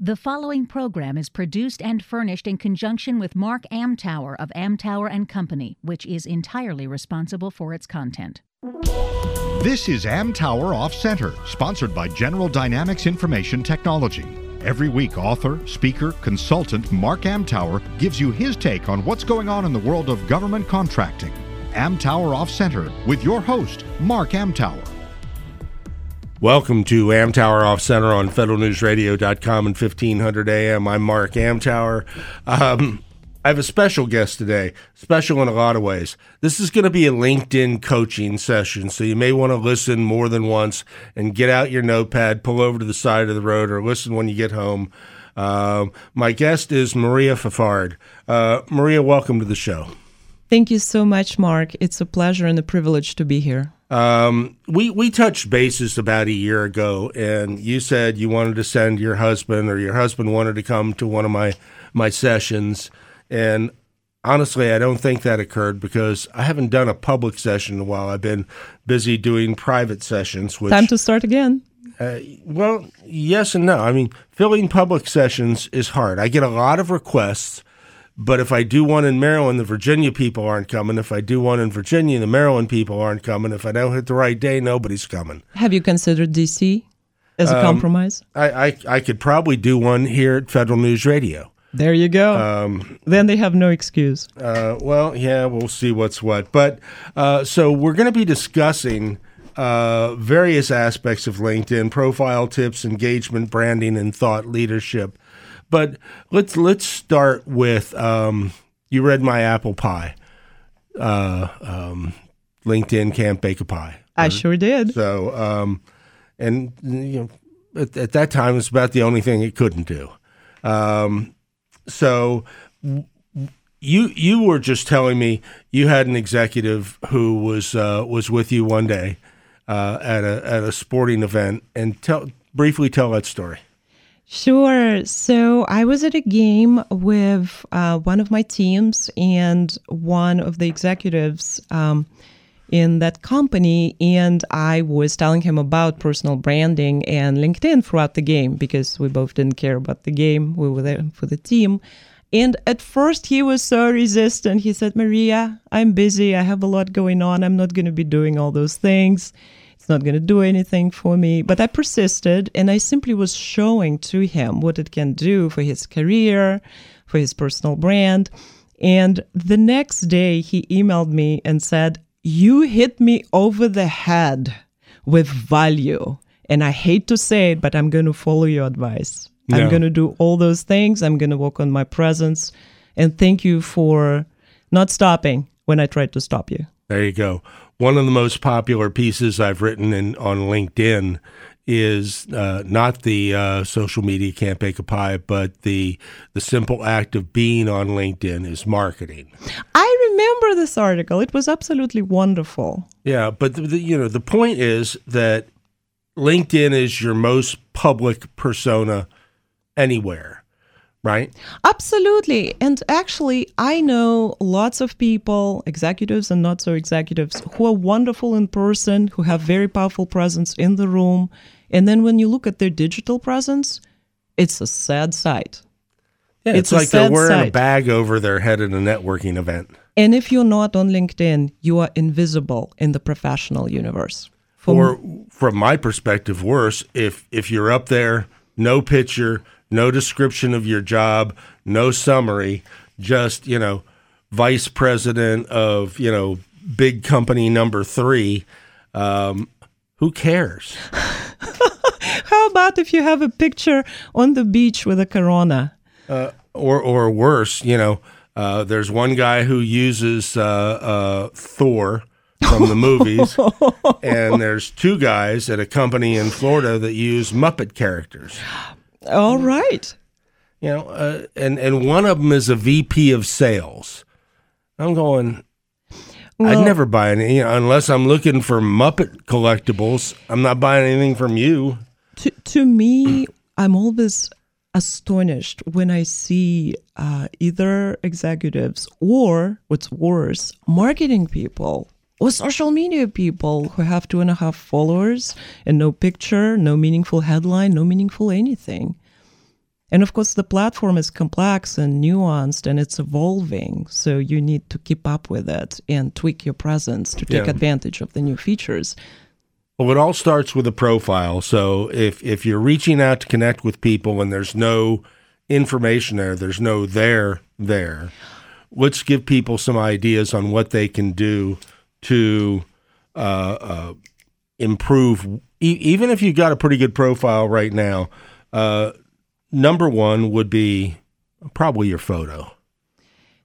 The following program is produced and furnished in conjunction with Mark Amtower of Amtower and Company, which is entirely responsible for its content. This is Amtower Off Center, sponsored by General Dynamics Information Technology. Every week, author, speaker, consultant Mark Amtower gives you his take on what's going on in the world of government contracting. Amtower Off Center with your host, Mark Amtower. Welcome to Amtower Off Center on federalnewsradio.com and 1500 AM. I'm Mark Amtower. Um, I have a special guest today, special in a lot of ways. This is going to be a LinkedIn coaching session, so you may want to listen more than once and get out your notepad, pull over to the side of the road, or listen when you get home. Um, my guest is Maria Fafard. Uh, Maria, welcome to the show. Thank you so much, Mark. It's a pleasure and a privilege to be here. Um, we we touched bases about a year ago, and you said you wanted to send your husband, or your husband wanted to come to one of my my sessions. And honestly, I don't think that occurred because I haven't done a public session in a while. I've been busy doing private sessions. Which, Time to start again. uh, well, yes and no. I mean, filling public sessions is hard. I get a lot of requests, but if I do one in Maryland, the Virginia people aren't coming. If I do one in Virginia, the Maryland people aren't coming. If I don't hit the right day, nobody's coming. Have you considered DC as a Um, compromise? I, I, I could probably do one here at Federal News Radio. There you go. Um, then they have no excuse. Uh, well, yeah, we'll see what's what. But uh, so we're going to be discussing uh, various aspects of LinkedIn: profile tips, engagement, branding, and thought leadership. But let's let's start with um, you read my apple pie. Uh, um, LinkedIn can't bake a pie. I sure did. So, um, and you know, at, at that time, it's about the only thing it couldn't do. Um, so, w- you you were just telling me you had an executive who was uh, was with you one day uh, at a at a sporting event, and tell briefly tell that story. Sure. So I was at a game with uh, one of my teams and one of the executives um, in that company, and I was telling him about personal branding and LinkedIn throughout the game because we both didn't care about the game. We were there for the team. And at first, he was so resistant. He said, Maria, I'm busy. I have a lot going on. I'm not going to be doing all those things. It's not going to do anything for me. But I persisted and I simply was showing to him what it can do for his career, for his personal brand. And the next day, he emailed me and said, You hit me over the head with value. And I hate to say it, but I'm going to follow your advice. I'm going to do all those things. I'm going to work on my presence. And thank you for not stopping when I tried to stop you. There you go. One of the most popular pieces I've written in, on LinkedIn is uh, not the uh, social media can't bake a pie, but the the simple act of being on LinkedIn is marketing. I remember this article. It was absolutely wonderful. Yeah, but the, the, you know the point is that LinkedIn is your most public persona anywhere, right? Absolutely. And actually, I know lots of people, executives and not so executives, who are wonderful in person, who have very powerful presence in the room. And then when you look at their digital presence, it's a sad sight. Yeah, It's it's, like they're wearing a bag over their head at a networking event. And if you're not on LinkedIn, you are invisible in the professional universe. For or from my perspective, worse if if you're up there, no picture, no description of your job, no summary, just you know, vice president of you know big company number three. Um, who cares? How about if you have a picture on the beach with a corona? Or or worse, you know, uh, there's one guy who uses uh, uh, Thor from the movies, and there's two guys at a company in Florida that use Muppet characters. All right. you know, uh, and and one of them is a VP of sales. I'm going. Well- I'd never buy any you know, unless I'm looking for Muppet collectibles. I'm not buying anything from you. to, to me, I'm always astonished when I see uh, either executives or, what's worse, marketing people or social media people who have two and a half followers and no picture, no meaningful headline, no meaningful anything. And of course, the platform is complex and nuanced and it's evolving. So you need to keep up with it and tweak your presence to take Yeah. advantage of the new features. Well, it all starts with a profile. So if if you're reaching out to connect with people and there's no information there, there's no there there. Let's give people some ideas on what they can do to uh, uh, improve. E- even if you've got a pretty good profile right now, uh, number one would be probably your photo.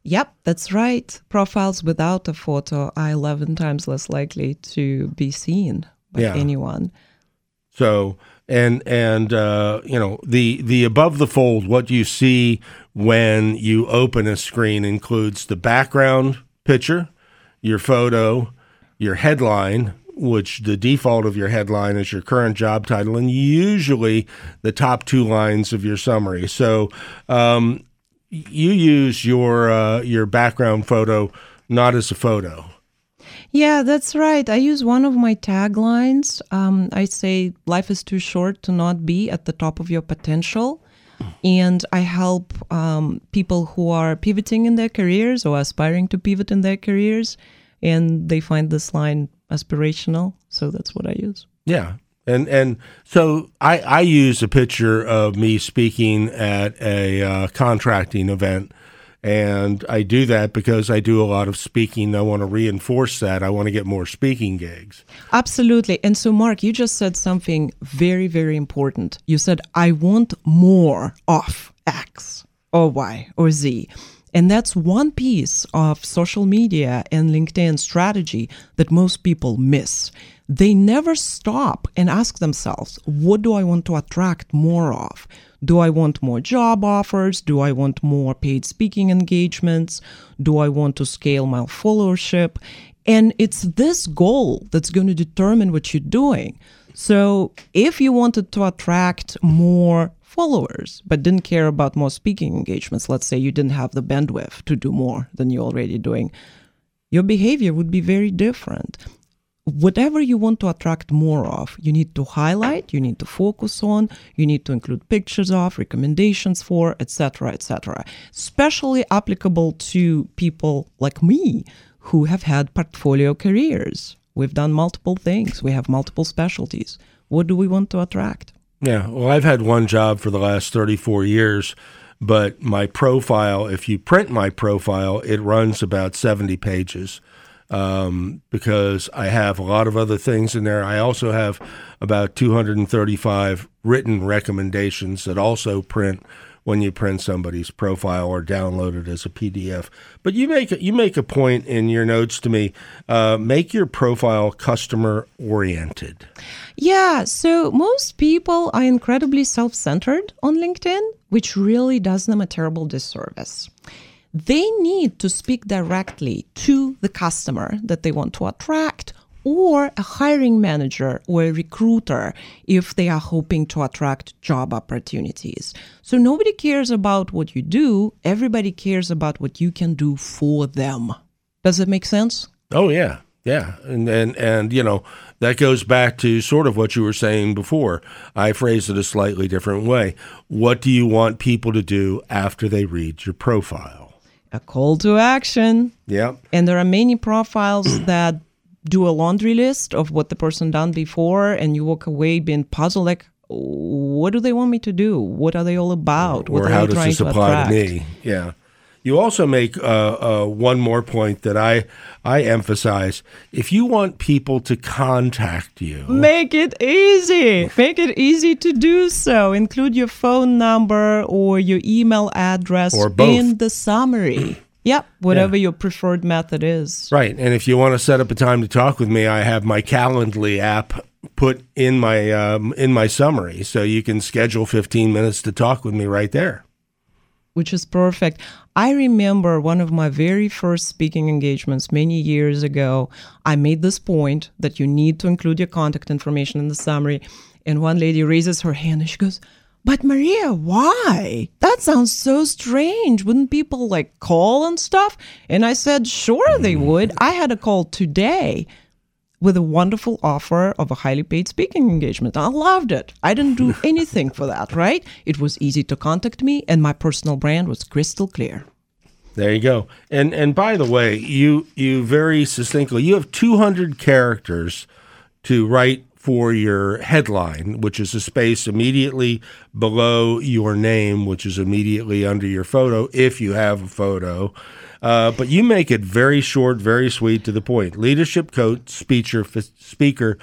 Yep, that's right. Profiles without a photo are 11 times less likely to be seen by Yeah. anyone. So and and uh, you know the the above the fold, what you see when you open a screen includes the background picture, your photo, your headline, which the default of your headline is your current job title, and usually the top two lines of your summary. So um, you use your uh, your background photo not as a photo. Yeah, that's right. I use one of my taglines. Um, I say, life is too short to not be at the top of your potential. And I help um, people who are pivoting in their careers or aspiring to pivot in their careers. And they find this line aspirational. So that's what I use. Yeah. And and so I, I use a picture of me speaking at a uh, contracting event, and I do that because I do a lot of speaking. I want to reinforce that. I want to get more speaking gigs. Absolutely. And so, Mark, you just said something very, very important. You said, I want more of X or Y or Z. And that's one piece of social media and LinkedIn strategy that most people miss. They never stop and ask themselves, what do I want to attract more of? Do I want more job offers? Do I want more paid speaking engagements? Do I want to scale my followership? And it's this goal that's going to determine what you're doing. So if you wanted to attract more followers, but didn't care about more speaking engagements, let's say you didn't have the bandwidth to do more than you're already doing, your behavior would be very different. Whatever you want to attract more of, you need to highlight, you need to focus on, you need to include pictures of, recommendations for, etc., etc. Especially applicable to people like me who have had portfolio careers. We've done multiple things, we have multiple specialties. What do we want to attract? Yeah. Well, I've had one job for the last 34 years, but my profile, if you print my profile, it runs about 70 pages um, because I have a lot of other things in there. I also have about 235 written recommendations that also print when you print somebody's profile or download it as a PDF. But you make you make a point in your notes to me. Uh, make your profile customer oriented. Yeah, so most people are incredibly self centered on LinkedIn, which really does them a terrible disservice. They need to speak directly to the customer that they want to attract or a hiring manager or a recruiter if they are hoping to attract job opportunities. So nobody cares about what you do, everybody cares about what you can do for them. Does it make sense? Oh yeah, yeah, and and and you know that goes back to sort of what you were saying before. I phrased it a slightly different way. What do you want people to do after they read your profile? A call to action. Yeah. And there are many profiles that do a laundry list of what the person done before, and you walk away being puzzled like, what do they want me to do? What are they all about? What or are how they does trying this to apply attract? to me? Yeah. You also make uh, uh, one more point that I I emphasize. If you want people to contact you, Make it easy. Make it easy to do so. Include your phone number or your email address Or both. in the summary. yep, whatever your preferred method is. right? And if you want to set up a time to talk with me, I have my Calendly app put in my um, in my summary, so you can schedule fifteen minutes to talk with me right there. which is perfect. I remember one of my very first speaking engagements many years ago. I made this point that you need to include your contact information in the summary. And one lady raises her hand and she goes, But Maria, why? That sounds so strange. Wouldn't people like call and stuff? And I said, Sure, they mm. would. I had a call today. With a wonderful offer of a highly paid speaking engagement. I loved it. I didn't do anything for that, right? It was easy to contact me, and my personal brand was crystal clear. There you go. And and by the way, you you very succinctly you have 200 characters to write for your headline, which is a space immediately below your name, which is immediately under your photo if you have a photo. Uh, but you make it very short, very sweet, to the point. Leadership coach, speaker, speaker,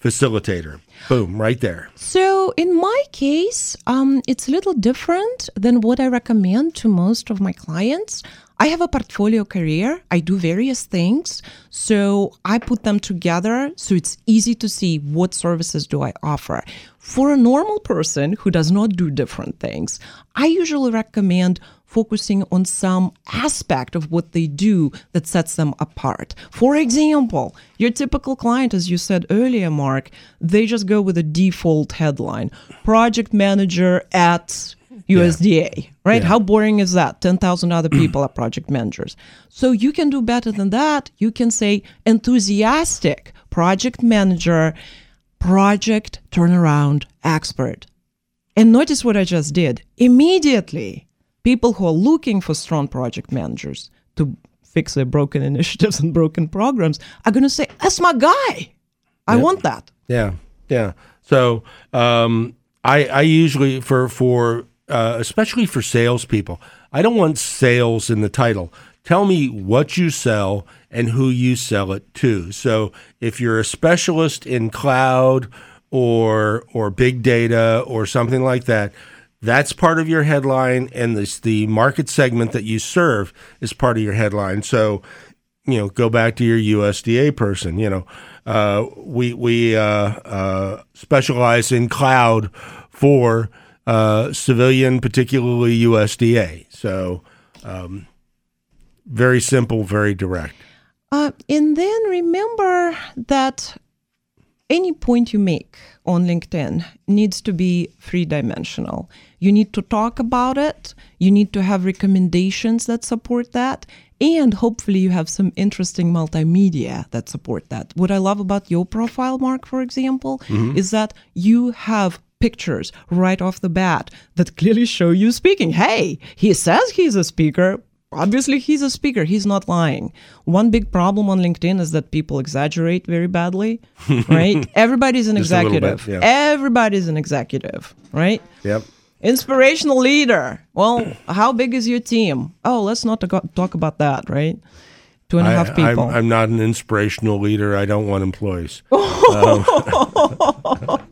facilitator. Boom, right there. So, in my case, um, it's a little different than what I recommend to most of my clients. I have a portfolio career. I do various things. So I put them together so it's easy to see what services do I offer. For a normal person who does not do different things, I usually recommend focusing on some aspect of what they do that sets them apart. For example, your typical client, as you said earlier, Mark, they just go with a default headline project manager at USDA, yeah. right? Yeah. How boring is that? 10,000 other people are project managers. So you can do better than that. You can say enthusiastic project manager, project turnaround expert. And notice what I just did. Immediately, people who are looking for strong project managers to fix their broken initiatives and broken programs are going to say, That's my guy. I want that. Yeah. Yeah. So, um, I, I usually for for uh, especially for salespeople. I don't want sales in the title. Tell me what you sell and who you sell it to. So if you're a specialist in cloud or or big data or something like that, that's part of your headline, and this, the market segment that you serve is part of your headline. So, you know, go back to your USDA person. You know, uh, we we uh, uh, specialize in cloud for uh, civilian, particularly USDA. So, um, very simple, very direct. Uh, and then remember that any point you make on LinkedIn needs to be three dimensional. You need to talk about it, you need to have recommendations that support that, and hopefully you have some interesting multimedia that support that. What I love about your profile, Mark, for example, mm-hmm. is that you have pictures right off the bat that clearly show you speaking. Hey, he says he's a speaker. Obviously, he's a speaker. He's not lying. One big problem on LinkedIn is that people exaggerate very badly, right? Everybody's an executive. Bit, yeah. Everybody's an executive, right? Yep. Inspirational leader. Well, how big is your team? Oh, let's not talk about that, right? Two and a half people. I'm, I'm, not an inspirational leader. I don't want employees. um,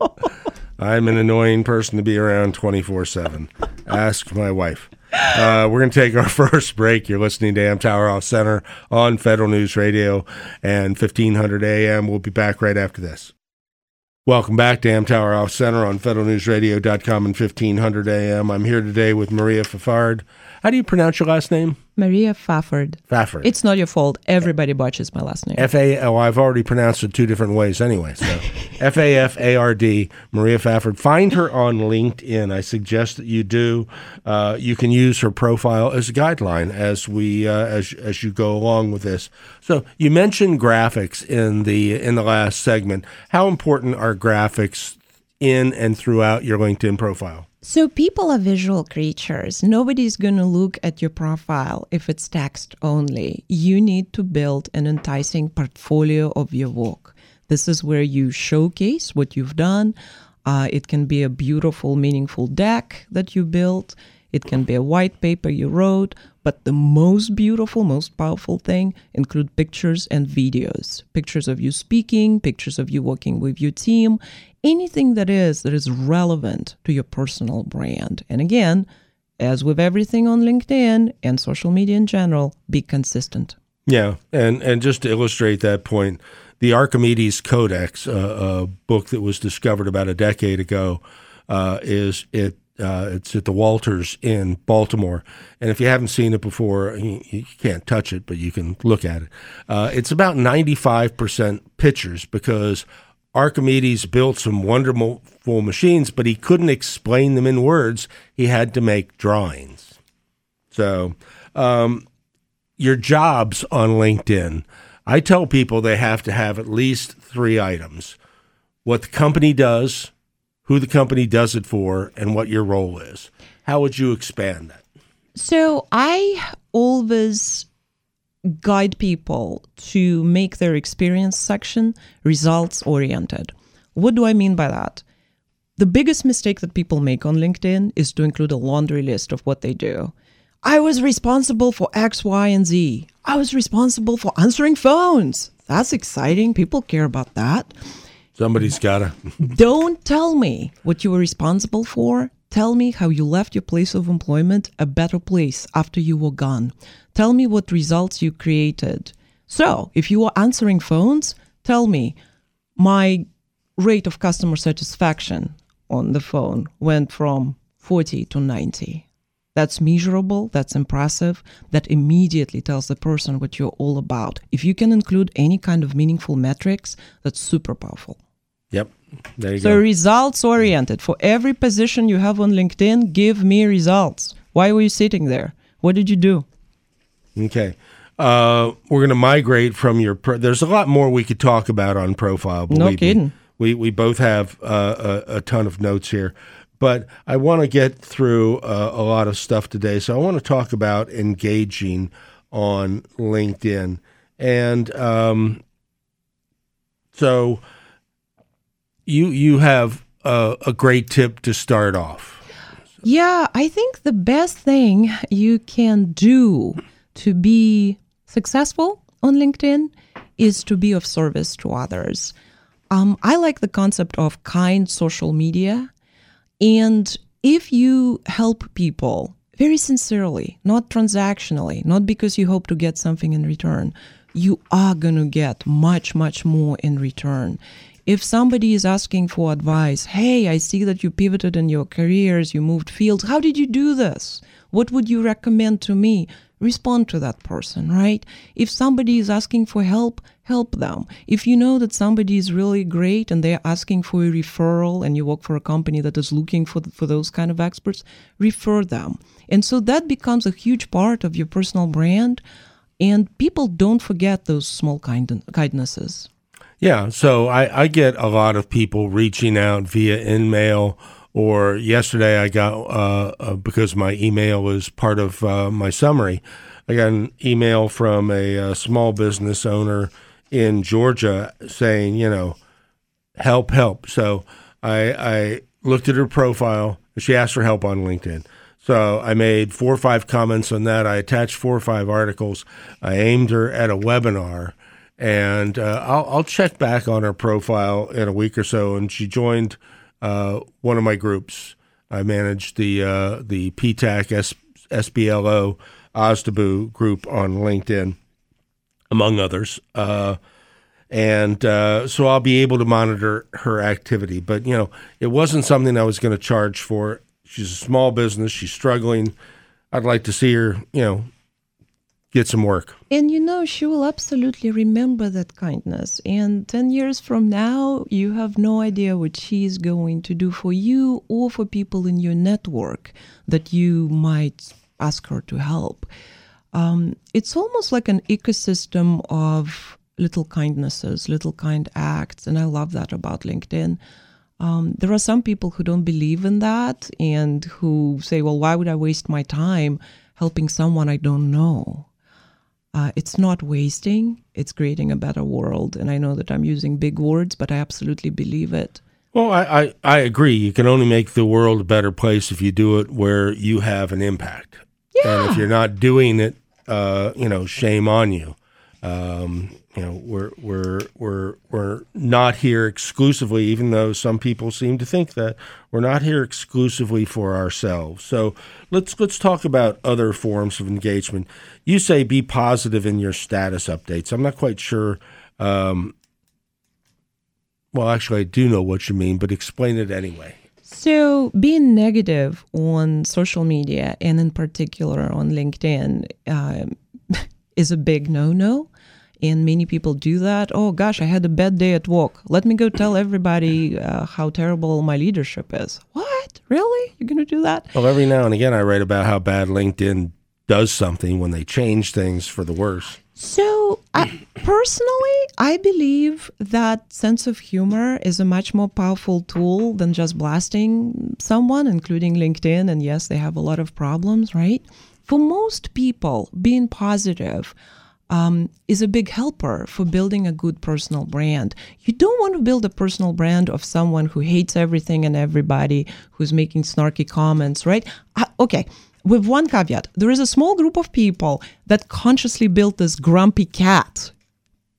I'm an annoying person to be around 24 7. Ask my wife. Uh, we're going to take our first break. You're listening to Amtower Off Center on Federal News Radio and 1500 AM. We'll be back right after this. Welcome back to Amtower Off Center on federalnewsradio.com and 1500 AM. I'm here today with Maria Fafard. How do you pronounce your last name? Maria Fafard. Fafard. It's not your fault. Everybody botches my last name. F A. Oh, I've already pronounced it two different ways anyway. So F A F A R D. Maria Fafard. Find her on LinkedIn. I suggest that you do. Uh, you can use her profile as a guideline as we uh, as as you go along with this. So you mentioned graphics in the in the last segment. How important are graphics in and throughout your LinkedIn profile? So, people are visual creatures. Nobody's going to look at your profile if it's text only. You need to build an enticing portfolio of your work. This is where you showcase what you've done. Uh, it can be a beautiful, meaningful deck that you built. It can be a white paper you wrote, but the most beautiful, most powerful thing include pictures and videos. Pictures of you speaking, pictures of you working with your team, anything that is that is relevant to your personal brand. And again, as with everything on LinkedIn and social media in general, be consistent. Yeah, and and just to illustrate that point, the Archimedes Codex, uh, a book that was discovered about a decade ago, uh, is it uh, it's at the Walters in Baltimore, and if you haven't seen it before, you, you can't touch it, but you can look at it. Uh, it's about ninety-five percent pictures because Archimedes built some wonderful machines, but he couldn't explain them in words. He had to make drawings. So, um, your jobs on LinkedIn. I tell people they have to have at least three items what the company does, who the company does it for, and what your role is. How would you expand that? So I always guide people to make their experience section results oriented. What do I mean by that? The biggest mistake that people make on LinkedIn is to include a laundry list of what they do. I was responsible for X, Y, and Z. I was responsible for answering phones. That's exciting. People care about that. Somebody's got to. Don't tell me what you were responsible for. Tell me how you left your place of employment a better place after you were gone. Tell me what results you created. So, if you were answering phones, tell me my rate of customer satisfaction on the phone went from 40 to 90. That's measurable, that's impressive, that immediately tells the person what you're all about. If you can include any kind of meaningful metrics, that's super powerful. Yep. There you go. so go. results oriented. For every position you have on LinkedIn, give me results. Why were you sitting there? What did you do? Okay. Uh, we're going to migrate from your. Pro- There's a lot more we could talk about on profile. No believe me. kidding. We we both have uh, a, a ton of notes here, but I want to get through uh, a lot of stuff today. So I want to talk about engaging on LinkedIn, and um, so you you have a, a great tip to start off. Yeah, I think the best thing you can do to be successful on LinkedIn is to be of service to others. Um, I like the concept of kind social media. And if you help people very sincerely, not transactionally, not because you hope to get something in return, you are going to get much, much more in return. If somebody is asking for advice, hey, I see that you pivoted in your careers, you moved fields, how did you do this? What would you recommend to me? Respond to that person, right? If somebody is asking for help, help them. If you know that somebody is really great and they're asking for a referral and you work for a company that is looking for, for those kind of experts, refer them. And so that becomes a huge part of your personal brand. And people don't forget those small kind- kindnesses. Yeah, so I, I get a lot of people reaching out via InMail, or yesterday I got uh, uh, because my email is part of uh, my summary. I got an email from a, uh, small business owner in Georgia saying, you know, help, help. So I, I looked at her profile. She asked for help on LinkedIn. So I made four or five comments on that. I attached four or five articles. I aimed her at a webinar and uh, I'll, I'll check back on her profile in a week or so. And she joined uh, one of my groups. I manage the uh, the PTAC S- SBLO group on LinkedIn, among others. Uh, and uh, so I'll be able to monitor her activity. But you know, it wasn't something I was going to charge for. She's a small business. She's struggling. I'd like to see her, you know, get some work. And you know, she will absolutely remember that kindness. And 10 years from now, you have no idea what she is going to do for you or for people in your network that you might ask her to help. Um, it's almost like an ecosystem of little kindnesses, little kind acts. And I love that about LinkedIn. Um, there are some people who don't believe in that and who say, well, why would I waste my time helping someone I don't know? Uh, it's not wasting, it's creating a better world. And I know that I'm using big words, but I absolutely believe it. Well, I, I, I agree. You can only make the world a better place if you do it where you have an impact. Yeah. And if you're not doing it, uh, you know, shame on you. Um, you know, we're we're we're we're not here exclusively, even though some people seem to think that we're not here exclusively for ourselves. So let's let's talk about other forms of engagement. You say be positive in your status updates. I'm not quite sure. Um, well, actually, I do know what you mean, but explain it anyway. So, being negative on social media and in particular on LinkedIn um, is a big no no. And many people do that. Oh gosh, I had a bad day at work. Let me go tell everybody uh, how terrible my leadership is. What? Really? You're going to do that? Well, every now and again, I write about how bad LinkedIn does something when they change things for the worse. So, I, personally, I believe that sense of humor is a much more powerful tool than just blasting someone, including LinkedIn. And yes, they have a lot of problems, right? For most people, being positive um, is a big helper for building a good personal brand. You don't want to build a personal brand of someone who hates everything and everybody, who's making snarky comments, right? Uh, okay with one caveat there is a small group of people that consciously built this grumpy cat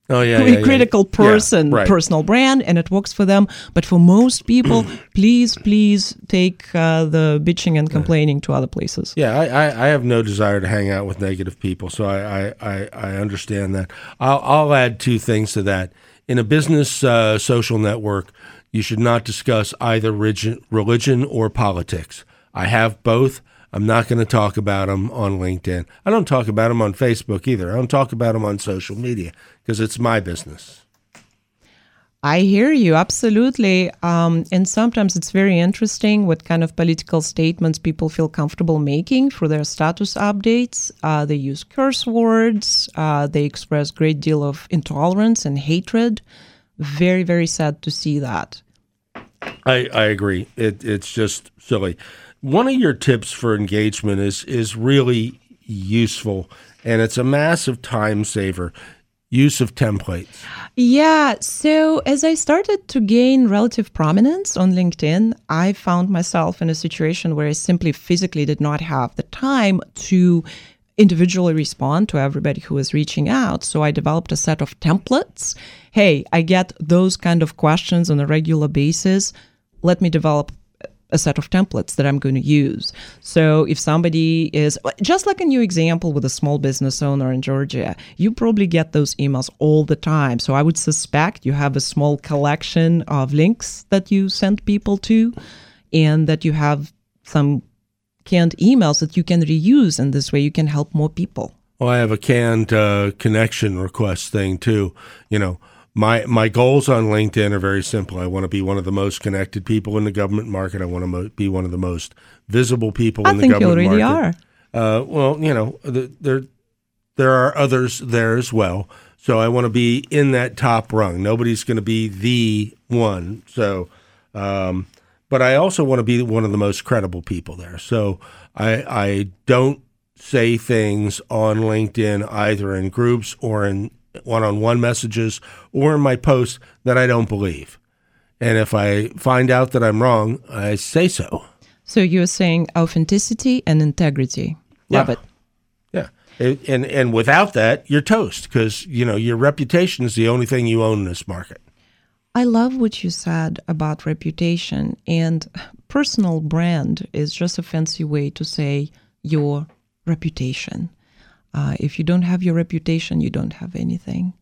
Oh yeah, yeah, critical yeah. person Yeah, right. personal brand and it works for them but for most people please please take uh, the bitching and complaining to other places Yeah, I, I, I have no desire to hang out with negative people, so I, I, I, I understand that. I'll, I'll add two things to that. In a business uh, social network, you should not discuss either religion or politics. I have both. I'm not going to talk about them on LinkedIn. I don't talk about them on Facebook either. I don't talk about them on social media because it's my business. I hear you absolutely. Um, and sometimes it's very interesting what kind of political statements people feel comfortable making for their status updates. Uh, they use curse words. Uh, they express great deal of intolerance and hatred. Very, very sad to see that. I, I agree. It, it's just silly. One of your tips for engagement is is really useful, and it's a massive time saver. Use of templates. Yeah. So as I started to gain relative prominence on LinkedIn, I found myself in a situation where I simply physically did not have the time to individually respond to everybody who was reaching out. So I developed a set of templates. Hey, I get those kind of questions on a regular basis. Let me develop a set of templates that I'm going to use. So if somebody is just like a new example with a small business owner in Georgia, you probably get those emails all the time. So I would suspect you have a small collection of links that you send people to and that you have some canned emails that you can reuse and this way you can help more people. Well, I have a canned uh, connection request thing too. You know, my my goals on LinkedIn are very simple. I want to be one of the most connected people in the government market. I want to mo- be one of the most visible people I in the government think you already market. are. Uh, well, you know, th- there there are others there as well. So I want to be in that top rung. Nobody's going to be the one. So, um, but I also want to be one of the most credible people there. So I I don't say things on LinkedIn either in groups or in one-on-one messages or in my posts that I don't believe. And if I find out that I'm wrong, I say so. So you're saying authenticity and integrity. Love Yeah. it. Yeah. And, and and without that, you're toast because you know your reputation is the only thing you own in this market. I love what you said about reputation and personal brand is just a fancy way to say your reputation. Uh, if you don't have your reputation, you don't have anything.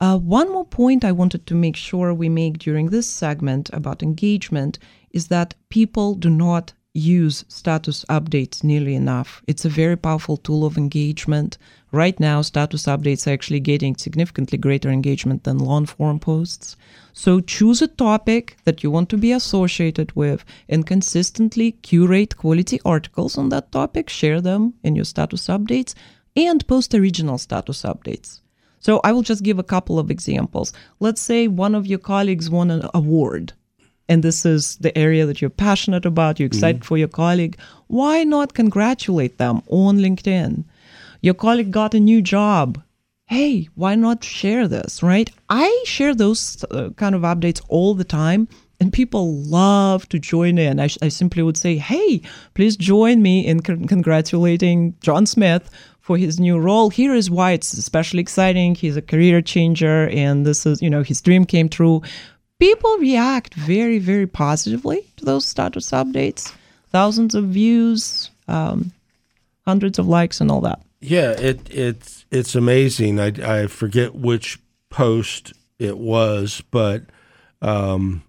Uh, one more point I wanted to make sure we make during this segment about engagement is that people do not use status updates nearly enough. It's a very powerful tool of engagement. Right now, status updates are actually getting significantly greater engagement than long form posts. So choose a topic that you want to be associated with and consistently curate quality articles on that topic, share them in your status updates, and post original status updates. So I will just give a couple of examples. Let's say one of your colleagues won an award, and this is the area that you're passionate about, you're excited for your colleague. Why not congratulate them on LinkedIn? Your colleague got a new job. Hey, why not share this, right? I share those uh, kind of updates all the time, and people love to join in. I, I simply would say, hey, please join me in con- congratulating John Smith for his new role. Here is why it's especially exciting. He's a career changer, and this is, you know, his dream came true. People react very, very positively to those status updates. Thousands of views, um, hundreds of likes, and all that. Yeah, it it's it's amazing. I I forget which post it was, but um,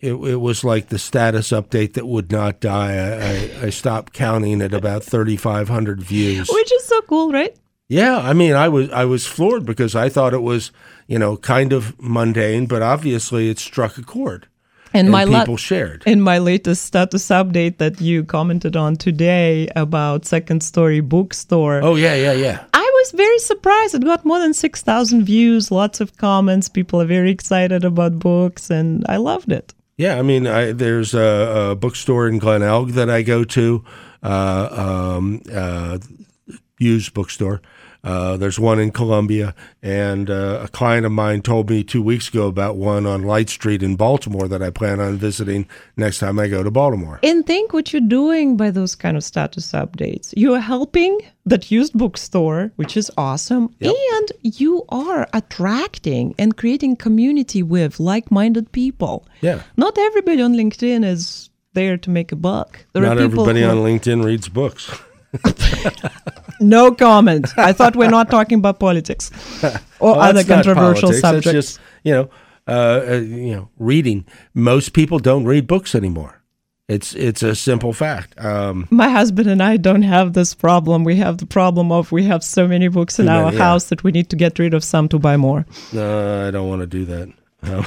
it it was like the status update that would not die. I I, I stopped counting at about thirty five hundred views. Which is so cool, right? Yeah, I mean, I was I was floored because I thought it was you know kind of mundane, but obviously it struck a chord, And, and my la- people shared. in my latest status update that you commented on today about second story bookstore. Oh yeah, yeah, yeah. I was was very surprised. It got more than 6,000 views, lots of comments. People are very excited about books, and I loved it. Yeah, I mean, I, there's a, a, bookstore in Glenelg that I go to, uh, um, uh, used bookstore. Uh, there's one in Columbia, and uh, a client of mine told me two weeks ago about one on Light Street in Baltimore that I plan on visiting next time I go to Baltimore. And think what you're doing by those kind of status updates. You are helping that used bookstore, which is awesome, yep. and you are attracting and creating community with like-minded people. Yeah. Not everybody on LinkedIn is there to make a buck. There Not everybody on LinkedIn reads books. no comment. I thought we're not talking about politics or well, other controversial subjects. It's just you know, uh, uh, you know, reading. Most people don't read books anymore. It's it's a simple fact. Um, My husband and I don't have this problem. We have the problem of we have so many books in many, our yeah. house that we need to get rid of some to buy more. No, I don't want to do that. No.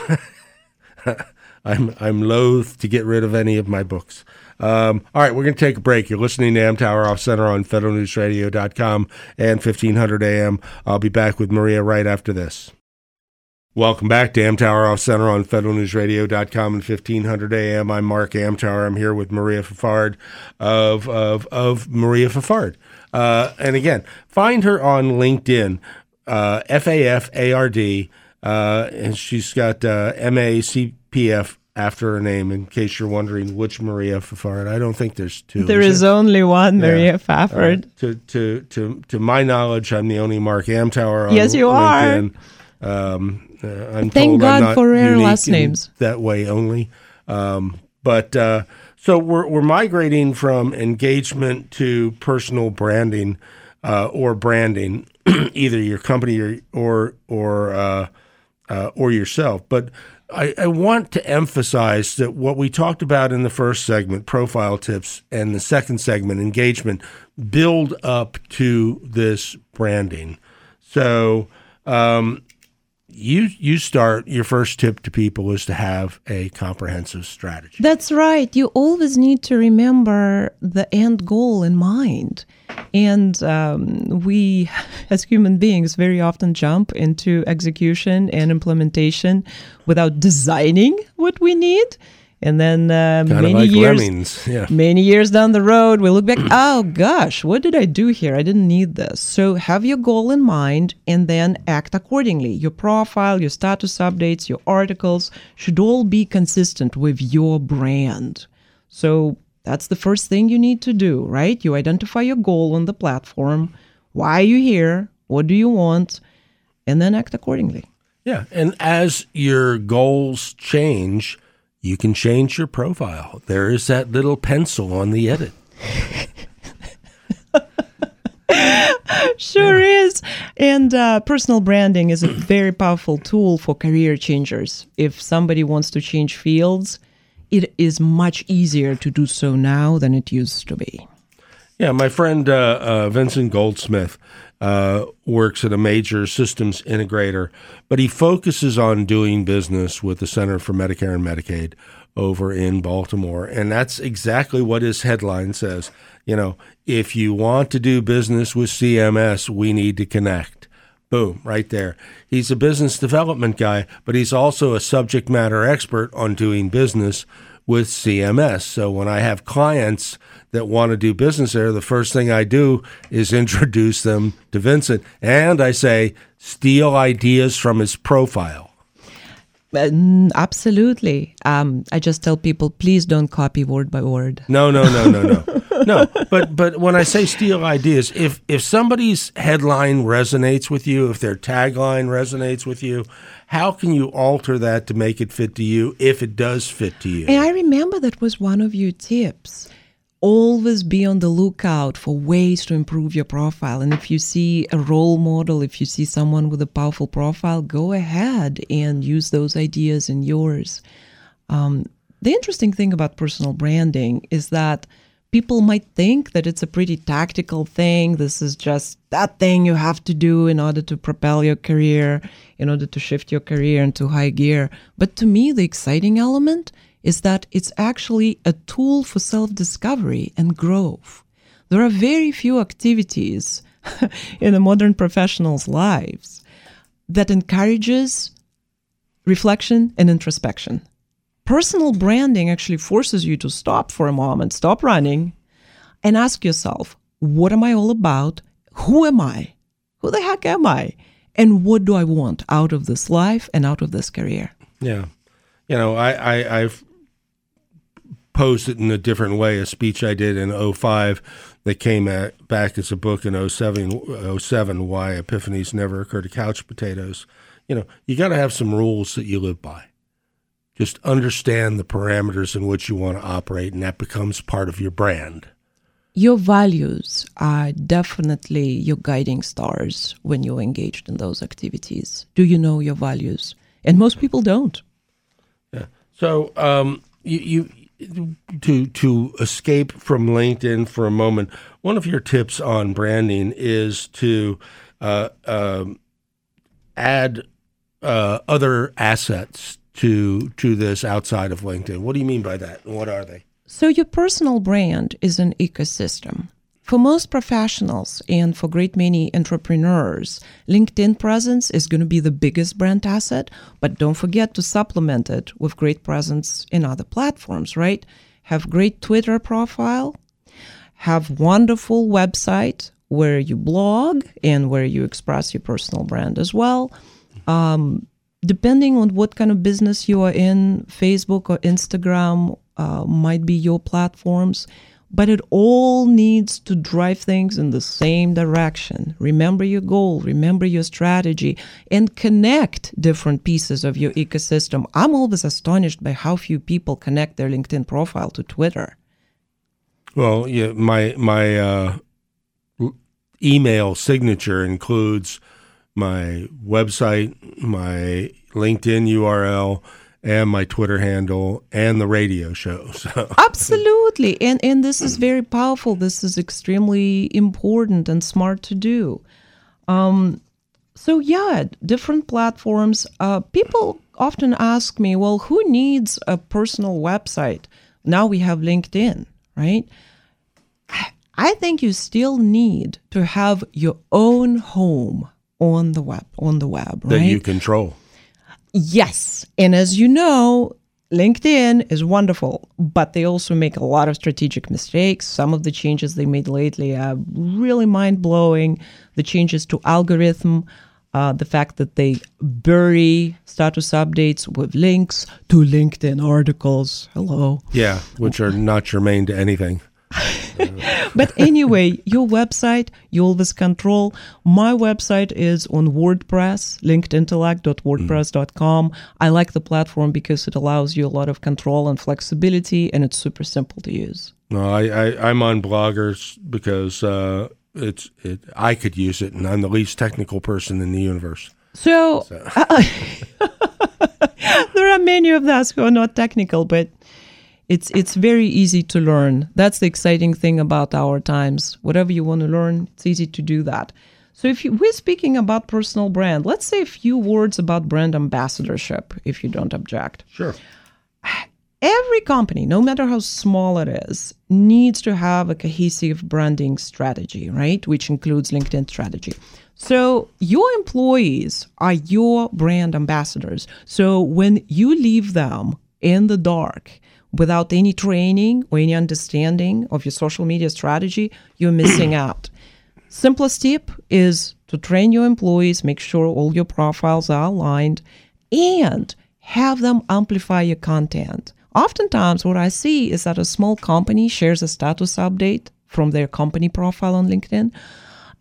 I'm I'm loath to get rid of any of my books. Um, all right, we're going to take a break. You're listening to Amtower Off Center on federalnewsradio.com and 1500 AM. I'll be back with Maria right after this. Welcome back to Amtower Off Center on federalnewsradio.com and 1500 AM. I'm Mark Amtower. I'm here with Maria Fafard of, of, of Maria Fafard. Uh, and again, find her on LinkedIn, uh, F A F A R D, uh, and she's got uh, M A C P F after her name in case you're wondering which Maria Fafard. I don't think there's two. There is, is only one Maria yeah. Fafard. Uh, to, to, to, to my knowledge, I'm the only Mark Amtower on Yes, you LinkedIn. are. Um, uh, I'm Thank God for rare last names. That way only. Um, but uh, so we're, we're migrating from engagement to personal branding uh, or branding, either your company or or or, uh, uh, or yourself. But I, I, want to emphasize that what we talked about in the first segment, profile tips, and the second segment, engagement, build up to this branding. So, um, you you start your first tip to people is to have a comprehensive strategy. That's right. You always need to remember the end goal in mind. And um, we, as human beings, very often jump into execution and implementation without designing what we need. And then uh, many like years, yeah. many years down the road, we look back. oh gosh, what did I do here? I didn't need this. So have your goal in mind, and then act accordingly. Your profile, your status updates, your articles should all be consistent with your brand. So that's the first thing you need to do, right? You identify your goal on the platform. Why are you here? What do you want? And then act accordingly. Yeah, and as your goals change you can change your profile. There is that little pencil on the edit. sure yeah. is. And uh, personal branding is a very powerful tool for career changers. If somebody wants to change fields, it is much easier to do so now than it used to be. Yeah, my friend uh, uh, Vincent Goldsmith uh, works at a major systems integrator, but he focuses on doing business with the Center for Medicare and Medicaid over in Baltimore. And that's exactly what his headline says. You know, if you want to do business with CMS, we need to connect. Boom, right there. He's a business development guy, but he's also a subject matter expert on doing business with CMS. So when I have clients that want to do business there, the first thing I do is introduce them to Vincent. And I say, steal ideas from his profile. Uh, absolutely. Um, I just tell people, please don't copy word by word. No, no, no, no, no, no. But but when I say steal ideas, if if somebody's headline resonates with you, if their tagline resonates with you, how can you alter that to make it fit to you if it does fit to you? And I remember that was one of your tips always be on the lookout for ways to improve your profile. And if you see a role model, if you see someone with a powerful profile, go ahead and use those ideas in yours. Um, the interesting thing about personal branding is that people might think that it's a pretty tactical thing. This is just that thing you have to do in order to propel your career, in order to shift your career into high gear. But to me, the exciting element is that it's actually a tool for self discovery and growth. There are very few activities in a modern professional's lives that encourages reflection and introspection. Personal branding actually forces you to stop for a moment, stop running, and ask yourself, what am I all about? Who am I? Who the heck am I? And what do I want out of this life and out of this career? Yeah. You know, I, I, I've posed it in a different way. A speech I did in 05 that came at, back as a book in 07, 07 Why Epiphanies Never Occur to Couch Potatoes. You know, you got to have some rules that you live by. Just understand the parameters in which you want to operate, and that becomes part of your brand. Your values are definitely your guiding stars when you're engaged in those activities. Do you know your values? And most people don't. Yeah. So, um, you, you to to escape from LinkedIn for a moment. One of your tips on branding is to uh, um, add uh, other assets to to this outside of LinkedIn. What do you mean by that? What are they? So, your personal brand is an ecosystem. For most professionals and for great many entrepreneurs, LinkedIn presence is going to be the biggest brand asset, but don't forget to supplement it with great presence in other platforms, right? Have great Twitter profile, have wonderful website where you blog and where you express your personal brand as well. Um, depending on what kind of business you are in, Facebook or Instagram uh, might be your platforms, but it all needs to drive things in the same direction. Remember your goal, remember your strategy, and connect different pieces of your ecosystem. I'm always astonished by how few people connect their LinkedIn profile to Twitter. Well, yeah, my my uh, email signature includes my website, my LinkedIn URL, and my Twitter handle and the radio show. So Absolutely. And and this is very powerful. This is extremely important and smart to do. Um so yeah, different platforms. Uh, people often ask me, well, who needs a personal website? Now we have LinkedIn, right? I think you still need to have your own home on the web on the web, right? that you control. Yes. And as you know, LinkedIn is wonderful, but they also make a lot of strategic mistakes. Some of the changes they made lately are really mind blowing. The changes to algorithm, uh, the fact that they bury status updates with links to LinkedIn articles. Hello. Yeah, which are not germane to anything. But anyway, your website, you always control. My website is on WordPress, linkedintellect.wordpress.com. I like the platform because it allows you a lot of control and flexibility, and it's super simple to use. No, I, I I'm on bloggers because uh, it's it. I could use it, and I'm the least technical person in the universe. So, uh, there are many of us who are not technical, but it's it's very easy to learn. That's the exciting thing about our times. Whatever you want to learn, it's easy to do that. So if you, we're speaking about personal brand, let's say a few words about brand ambassadorship, if you don't object. Sure. Every company, no matter how small it is, needs to have a cohesive branding strategy, right? Which includes LinkedIn strategy. So your employees are your brand ambassadors. So when you leave them in the dark without any training or any understanding of your social media strategy, you're missing out. Simplest tip is to train your employees, make sure all your profiles are aligned, and have them amplify your content. Oftentimes, what I see is that a small company shares a status update from their company profile on LinkedIn,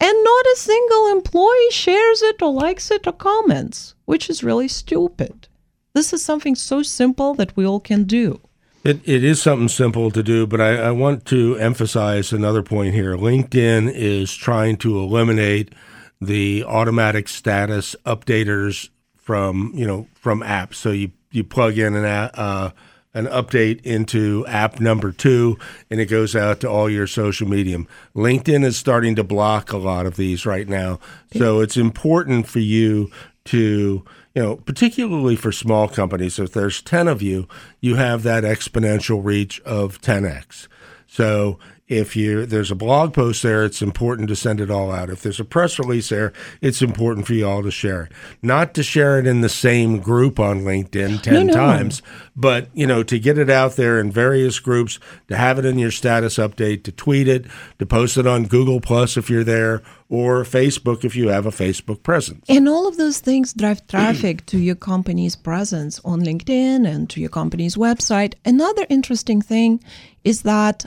and not a single employee shares it or likes it or comments, which is really stupid. This is something so simple that we all can do. It, it is something simple to do, but I, I want to emphasize another point here. LinkedIn is trying to eliminate the automatic status updaters from you know from apps. So you you plug in an uh, an update into app number two, and it goes out to all your social media. LinkedIn is starting to block a lot of these right now, so it's important for you to you know, particularly for small companies, if there's 10 of you, you have that exponential reach of 10x. So if you there's a blog post there, it's important to send it all out. If there's a press release there, it's important for you all to share it. Not to share it in the same group on LinkedIn ten no, no. times, but you know to get it out there in various groups, to have it in your status update, to tweet it, to post it on Google Plus if you're there, or Facebook if you have a Facebook presence. And all of those things drive traffic to your company's presence on LinkedIn and to your company's website. Another interesting thing is that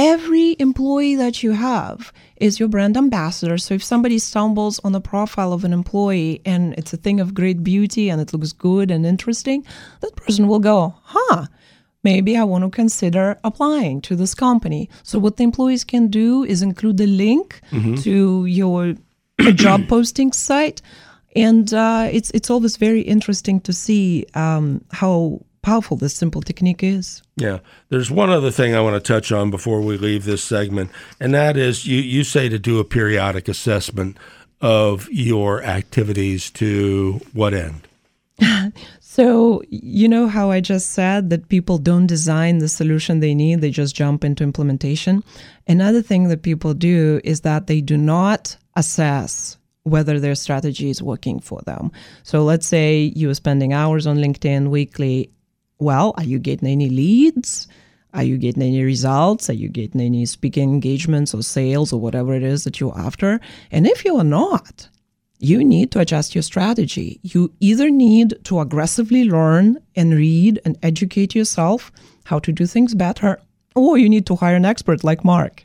every employee that you have is your brand ambassador. So if somebody stumbles on the profile of an employee and it's a thing of great beauty and it looks good and interesting, that person will go, huh, maybe I want to consider applying to this company. So what the employees can do is include the link Mm-hmm. to your job posting site. And uh, it's it's always very interesting to see um, how powerful this simple technique is. Yeah. There's one other thing I want to touch on before we leave this segment, and that is you, you say to do a periodic assessment of your activities to what end? So, you know how I just said that people don't design the solution they need, they just jump into implementation? Another thing that people do is that they do not assess whether their strategy is working for them. So, let's say you are spending hours on LinkedIn weekly. Well, are you getting any leads? Are you getting any results? Are you getting any speaking engagements or sales or whatever it is that you're after? And if you are not, you need to adjust your strategy. You either need to aggressively learn and read and educate yourself how to do things better, or you need to hire an expert like Mark.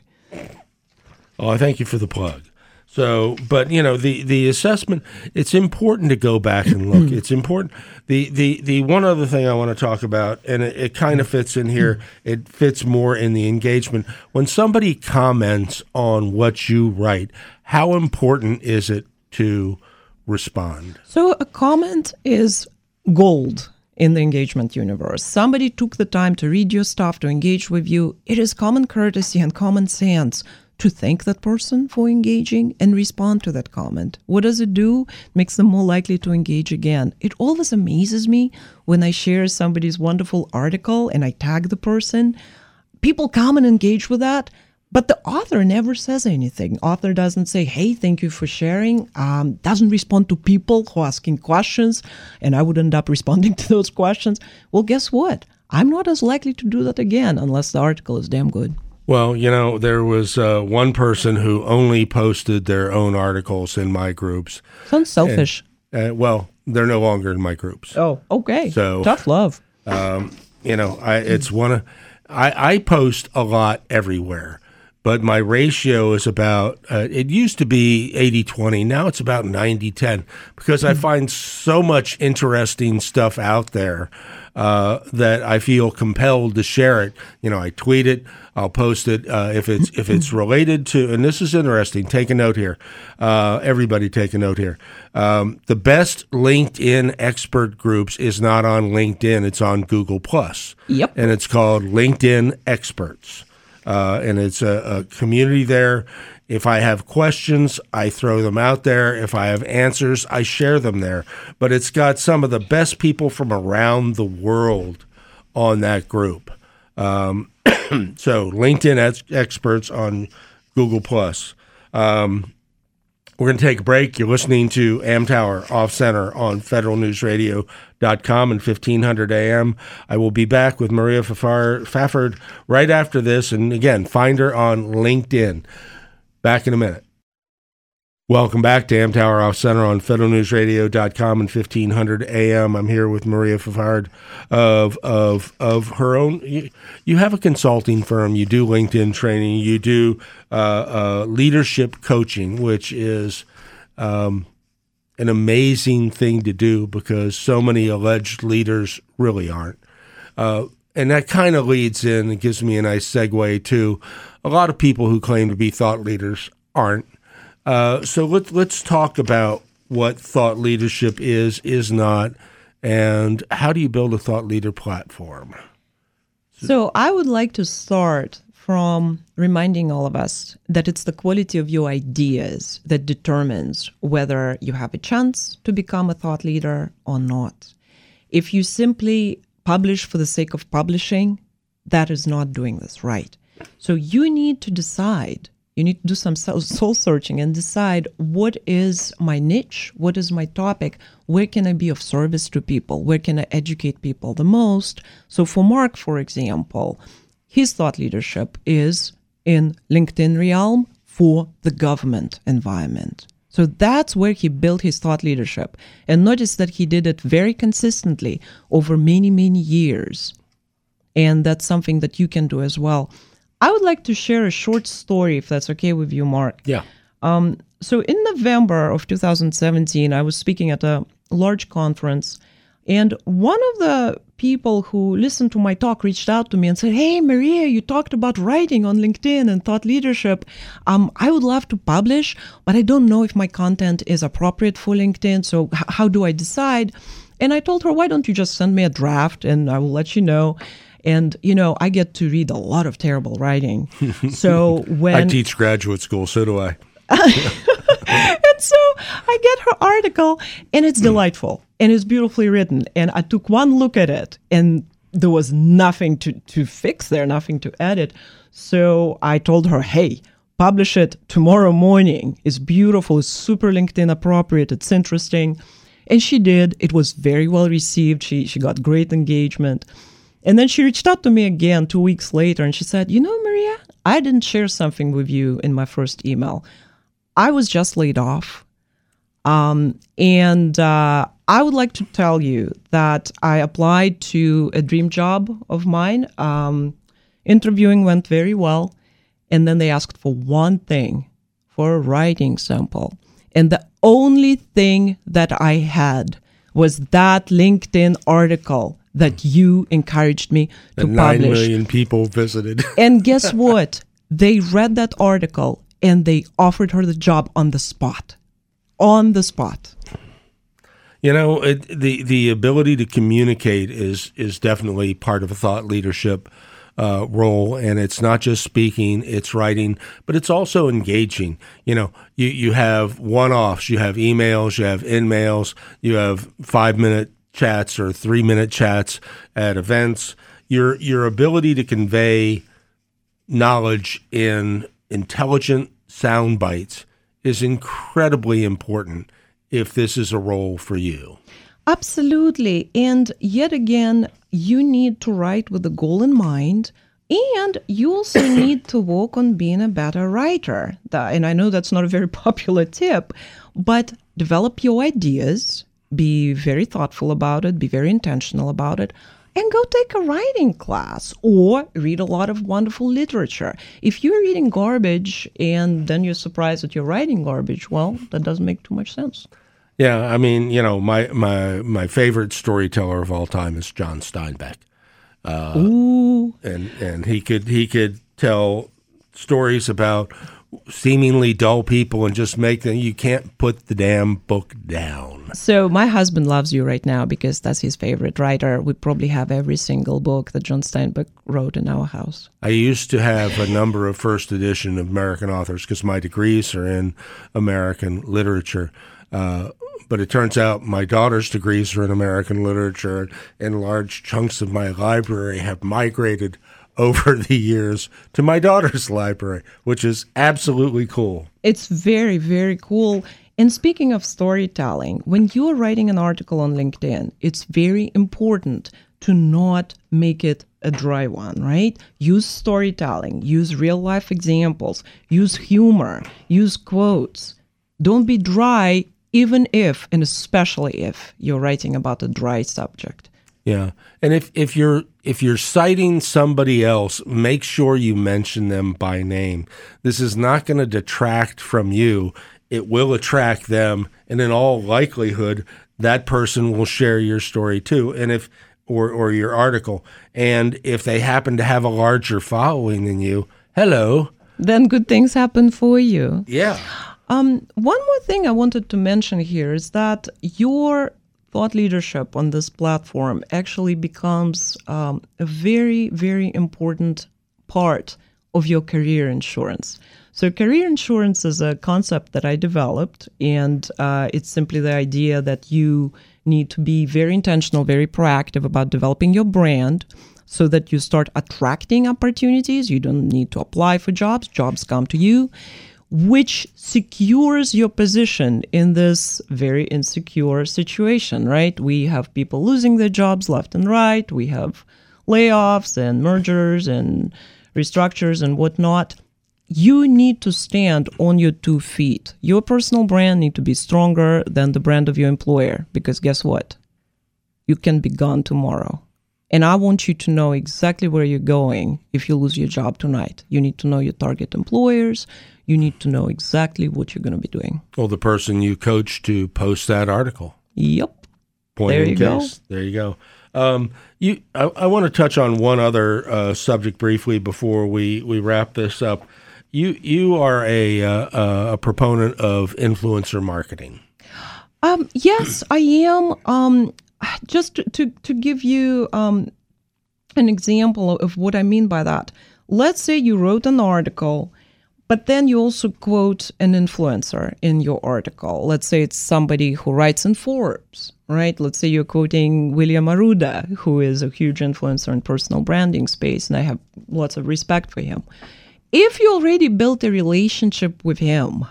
Oh, thank you for the plug. So, but you know, the the assessment. It's important to go back and look. Mm-hmm. it's important. The the the one other thing I want to talk about, and it, it kind of fits in here. Mm-hmm. It fits more in the engagement. When somebody comments on what you write, how important is it to respond? So, a comment is gold in the engagement universe. Somebody took the time to read your stuff, to engage with you. It is common courtesy and common sense to thank that person for engaging and respond to that comment. What does it do? makes them more likely to engage again. It always amazes me when I share somebody's wonderful article and I tag the person. People come and engage with that. But the author never says anything. Author doesn't say, "Hey, thank you for sharing." Um, doesn't respond to people who are asking questions, and I would end up responding to those questions. Well, guess what? I'm not as likely to do that again unless the article is damn good. Well, you know, there was uh, one person who only posted their own articles in my groups. Sounds selfish. Uh, well, they're no longer in my groups. oh, okay. So- tough love. you know, I it's one of I, I post a lot everywhere, but my ratio is about uh, it used to be 80-20, now it's about 90-10 because I find so much interesting stuff out there uh, that I feel compelled to share it. You know, I tweet it, I'll post it uh, if it's if it's related to. And this is interesting. Take a note here. Uh, everybody, take a note here. Um, the best LinkedIn expert groups is not on LinkedIn; it's on Google Plus. Yep. and it's called LinkedIn Experts, uh, and it's a, a community there. If I have questions, I throw them out there. If I have answers, I share them there. But it's got some of the best people from around the world on that group. Um, so LinkedIn ex- experts on Google Plus. Um, we're going to take a break. You're listening to Amtower Off Center on federalnewsradio.com and 1500 AM. I will be back with Maria Fafard right after this. And again, find her on LinkedIn. Back in a minute. Welcome back to Amtower Off Center on federalnewsradio.com and 1500 AM. I'm here with Maria Fafard of of of her own. You, you have a consulting firm. You do LinkedIn training. You do uh, uh, leadership coaching, which is um, an amazing thing to do because so many alleged leaders really aren't. Uh, and that kind of leads in and gives me a nice segue to a lot of people who claim to be thought leaders aren't. Uh, so let's let's talk about what thought leadership is, is not, and how do you build a thought leader platform? So I would like to start from reminding all of us that it's the quality of your ideas that determines whether you have a chance to become a thought leader or not. If you simply publish for the sake of publishing, that is not doing this right. So you need to decide. You need to do some soul searching and decide what is my niche, what is my topic, where can I be of service to people, where can I educate people the most. So for Mark, for example, his thought leadership is in LinkedIn realm for the government environment. So that's where he built his thought leadership. And notice that he did it very consistently over many, many years. And that's something that you can do as well. I would like to share a short story, if that's okay with you, Mark. Yeah. Um, so in November of 2017, I was speaking at a large conference, and one of the people who listened to my talk reached out to me and said, Hey, Maria, you talked about writing on LinkedIn and thought leadership. Um, I would love to publish, but I don't know if my content is appropriate for LinkedIn. So, h- how do I decide? And I told her, Why don't you just send me a draft and I will let you know? And, you know, I get to read a lot of terrible writing. So, when I teach graduate school, so do I. and so I get her article, and it's hmm. delightful and it's beautifully written. And I took one look at it, and there was nothing to, to fix there, nothing to edit. So I told her, hey, publish it tomorrow morning. It's beautiful, it's super LinkedIn appropriate, it's interesting. And she did. It was very well received. She, she got great engagement. And then she reached out to me again two weeks later and she said, You know, Maria, I didn't share something with you in my first email. I was just laid off. Um, and uh, I would like to tell you that I applied to a dream job of mine. Um, interviewing went very well. And then they asked for one thing for a writing sample. And the only thing that I had was that LinkedIn article that you encouraged me to Nine publish. million people visited. And guess what? They read that article and they offered her the job on the spot. On the spot. You know, it, the the ability to communicate is is definitely part of a thought leadership uh, role, and it's not just speaking; it's writing, but it's also engaging. You know, you you have one offs, you have emails, you have in mails, you have five minute chats or three minute chats at events. Your your ability to convey knowledge in intelligent sound bites is incredibly important if this is a role for you. Absolutely. And yet again, you need to write with a goal in mind. And you also need to work on being a better writer. And I know that's not a very popular tip, but develop your ideas, be very thoughtful about it, be very intentional about it, and go take a writing class or read a lot of wonderful literature. If you're reading garbage and then you're surprised that you're writing garbage, well, that doesn't make too much sense. Yeah, I mean, you know, my my my favorite storyteller of all time is John Steinbeck. Uh, Ooh. and and he could he could tell stories about seemingly dull people and just make them you can't put the damn book down. So my husband loves you right now because that's his favorite writer. We probably have every single book that John Steinbeck wrote in our house. I used to have a number of first edition of American authors because my degrees are in American literature. Uh, but it turns out my daughter's degrees are in American literature, and large chunks of my library have migrated over the years to my daughter's library, which is absolutely cool. It's very, very cool. And speaking of storytelling, when you're writing an article on LinkedIn, it's very important to not make it a dry one, right? Use storytelling, use real life examples, use humor, use quotes. Don't be dry, even if, and especially if, you're writing about a dry subject. Yeah. And if, if you're if you're citing somebody else, make sure you mention them by name. This is not going to detract from you. It will attract them, and in all likelihood, that person will share your story too. And if or or your article, and if they happen to have a larger following than you, hello. Then good things happen for you. Yeah. Um, one more thing I wanted to mention here is that your thought leadership on this platform actually becomes um, a very, very important part of your career insurance. So, career insurance is a concept that I developed, and uh, it's simply the idea that you need to be very intentional, very proactive about developing your brand so that you start attracting opportunities. You don't need to apply for jobs, jobs come to you, which secures your position in this very insecure situation, right? We have people losing their jobs left and right, we have layoffs and mergers and restructures and whatnot. You need to stand on your two feet. Your personal brand need to be stronger than the brand of your employer because guess what? You can be gone tomorrow. And I want you to know exactly where you're going if you lose your job tonight. You need to know your target employers. You need to know exactly what you're going to be doing. Well, the person you coach to post that article. Yep. Point There in you case. go. There you go. Um, you, I, I want to touch on one other uh, subject briefly before we, we wrap this up. You you are a uh, uh, a proponent of influencer marketing. Um, yes, I am. Um, just to, to, to give you um, an example of what I mean by that, let's say you wrote an article, but then you also quote an influencer in your article. Let's say it's somebody who writes in Forbes, right? Let's say you're quoting William Arruda, who is a huge influencer in personal branding space, and I have lots of respect for him. If you already built a relationship with him,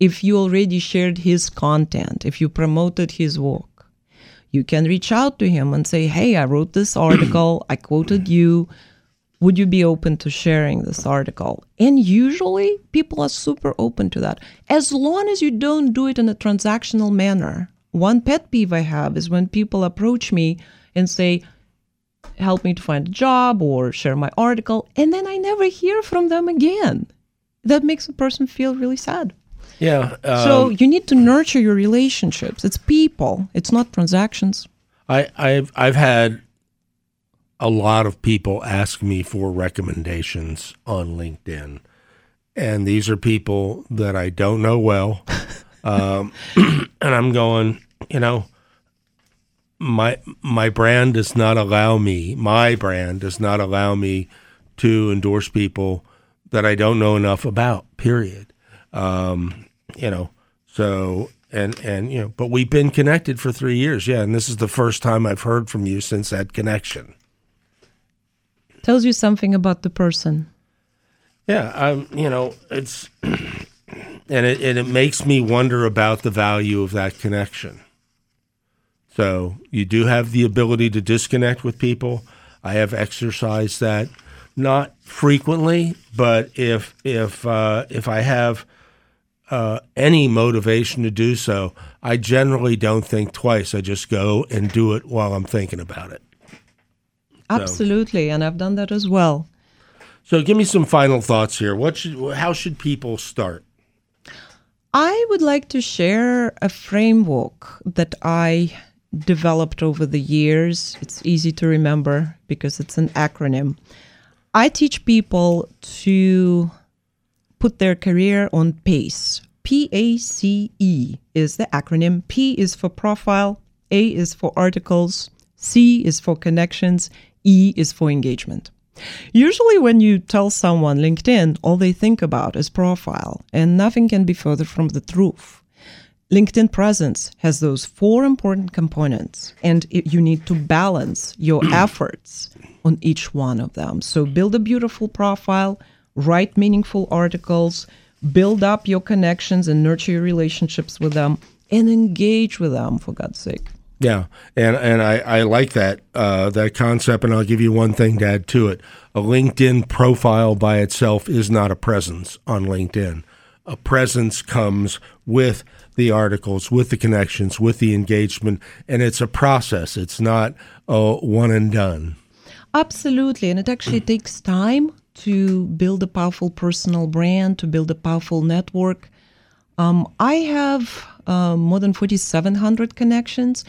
if you already shared his content, if you promoted his work, you can reach out to him and say, Hey, I wrote this article, I quoted you. Would you be open to sharing this article? And usually people are super open to that, as long as you don't do it in a transactional manner. One pet peeve I have is when people approach me and say, Help me to find a job or share my article, and then I never hear from them again. That makes a person feel really sad. Yeah. Um, So you need to nurture your relationships. It's people. It's not transactions. I, I've I've had a lot of people ask me for recommendations on LinkedIn, and these are people that I don't know well, um, and I'm going, you know, my my brand does not allow me, my brand does not allow me to endorse people that I don't know enough about. Period. Um, you know, so and and you know, but we've been connected for three years, yeah, and this is the first time I've heard from you since that connection. Tells you something about the person. Yeah, I'm. You know, it's and it and it makes me wonder about the value of that connection. So you do have the ability to disconnect with people. I have exercised that, not frequently, but if if uh, if I have uh, any motivation to do so, I generally don't think twice. I just go and do it while I'm thinking about it. Absolutely, and I've done that as well. So, give me some final thoughts here. What should how should people start? I would like to share a framework that I developed over the years. It's easy to remember because it's an acronym. I teach people to put their career on PACE. P A C E is the acronym. P is for profile, A is for articles, C is for connections, E is for engagement. Usually, when you tell someone LinkedIn, all they think about is profile, and nothing can be further from the truth. LinkedIn presence has those four important components, and it, you need to balance your efforts on each one of them. So, build a beautiful profile, write meaningful articles, build up your connections and nurture your relationships with them, and engage with them, for God's sake. Yeah, and and I, I like that uh, that concept, and I'll give you one thing to add to it. A LinkedIn profile by itself is not a presence on LinkedIn. A presence comes with the articles, with the connections, with the engagement, and it's a process. It's not a one and done. Absolutely. And it actually takes time to build a powerful personal brand, to build a powerful network. Um, I have uh, more than 4,700 connections,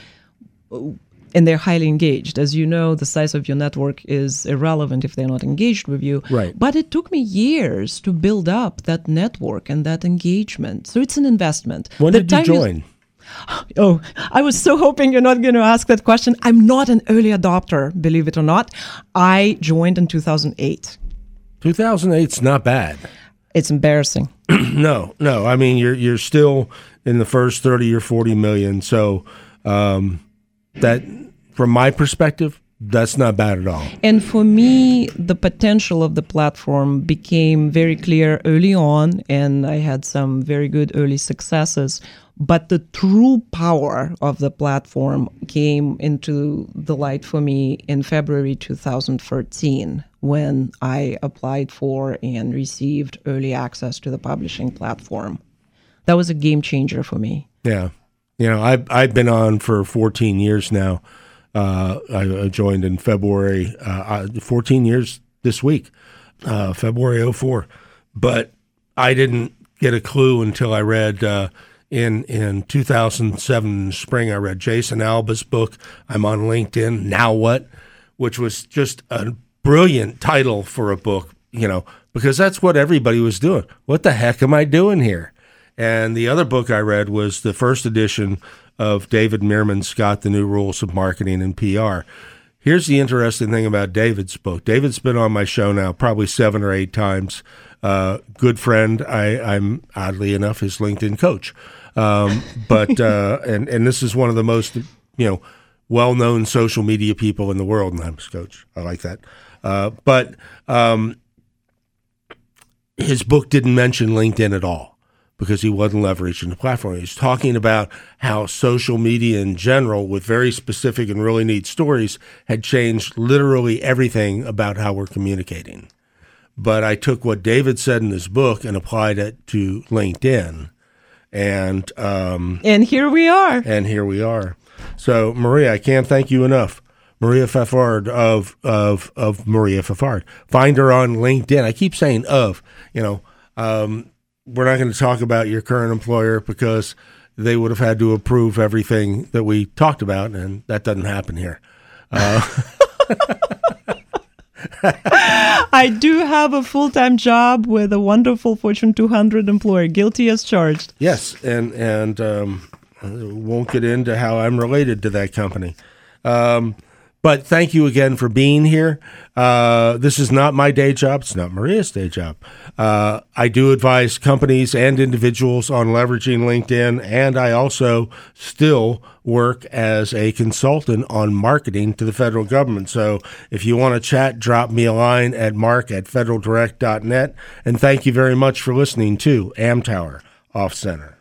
and they're highly engaged. As you know, the size of your network is irrelevant if they're not engaged with you. Right. But it took me years to build up that network and that engagement. So it's an investment. When The did you join? Oh, I was so hoping you're not going to ask that question. I'm not an early adopter, believe it or not. I joined in 2008. 2008's not bad. It's embarrassing. No, no. I mean, you're you're still in the first thirty or forty million. So um, that, from my perspective, that's not bad at all. And for me, the potential of the platform became very clear early on, and I had some very good early successes. But the true power of the platform came into the light for me in February 2013 when I applied for and received early access to the publishing platform. That was a game changer for me. Yeah. You know, I've, I've been on for 14 years now. Uh, I joined in February, uh, 14 years this week, uh, February 04. But I didn't get a clue until I read uh, in in 2007 spring. I read Jason Alba's book. I'm on LinkedIn. Now what? Which was just a brilliant title for a book. You know, because that's what everybody was doing. What the heck am I doing here? And the other book I read was the first edition of David Meerman Scott, The New Rules of Marketing and PR. Here's the interesting thing about David's book. David's been on my show now probably seven or eight times. Uh, good friend. I, I'm oddly enough his LinkedIn coach. Um, but uh, and and this is one of the most you know well known social media people in the world, and I'm his coach. I like that. Uh, but um, his book didn't mention LinkedIn at all because he wasn't leveraging the platform. He's talking about how social media in general, with very specific and really neat stories, had changed literally everything about how we're communicating. But I took what David said in his book and applied it to LinkedIn and um, and here we are. And here we are. So Maria, I can't thank you enough. Maria Fafard of of of Maria Fafard. Find her on LinkedIn. I keep saying of. You know, um, we're not going to talk about your current employer because they would have had to approve everything that we talked about, and that doesn't happen here. Uh, I do have a full time job with a wonderful Fortune 200 employer, guilty as charged. Yes, and and um, won't get into how I'm related to that company. Um, but thank you again for being here. Uh, this is not my day job. It's not Maria's day job. Uh, I do advise companies and individuals on leveraging LinkedIn, and I also still work as a consultant on marketing to the federal government. So if you want to chat, drop me a line at mark at federaldirect.net. And thank you very much for listening to Amtower Off Center.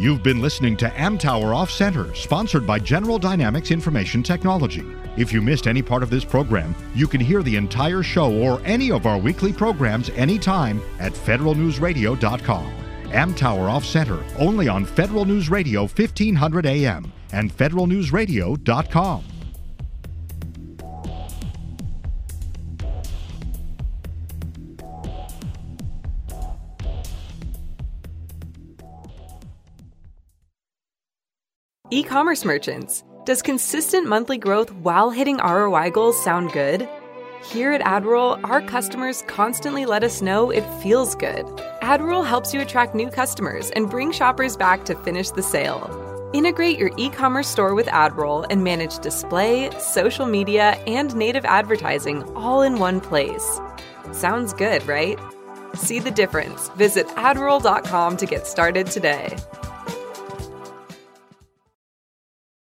You've been listening to Amtower Off Center, sponsored by General Dynamics Information Technology. If you missed any part of this program, you can hear the entire show or any of our weekly programs anytime at federalnewsradio.com. Amtower Off Center, only on Federal News Radio 1500 AM and federalnewsradio.com. E commerce merchants. Does consistent monthly growth while hitting ROI goals sound good? Here at AdRoll, our customers constantly let us know it feels good. AdRoll helps you attract new customers and bring shoppers back to finish the sale. Integrate your e commerce store with AdRoll and manage display, social media, and native advertising all in one place. Sounds good, right? See the difference. Visit adroll.com to get started today.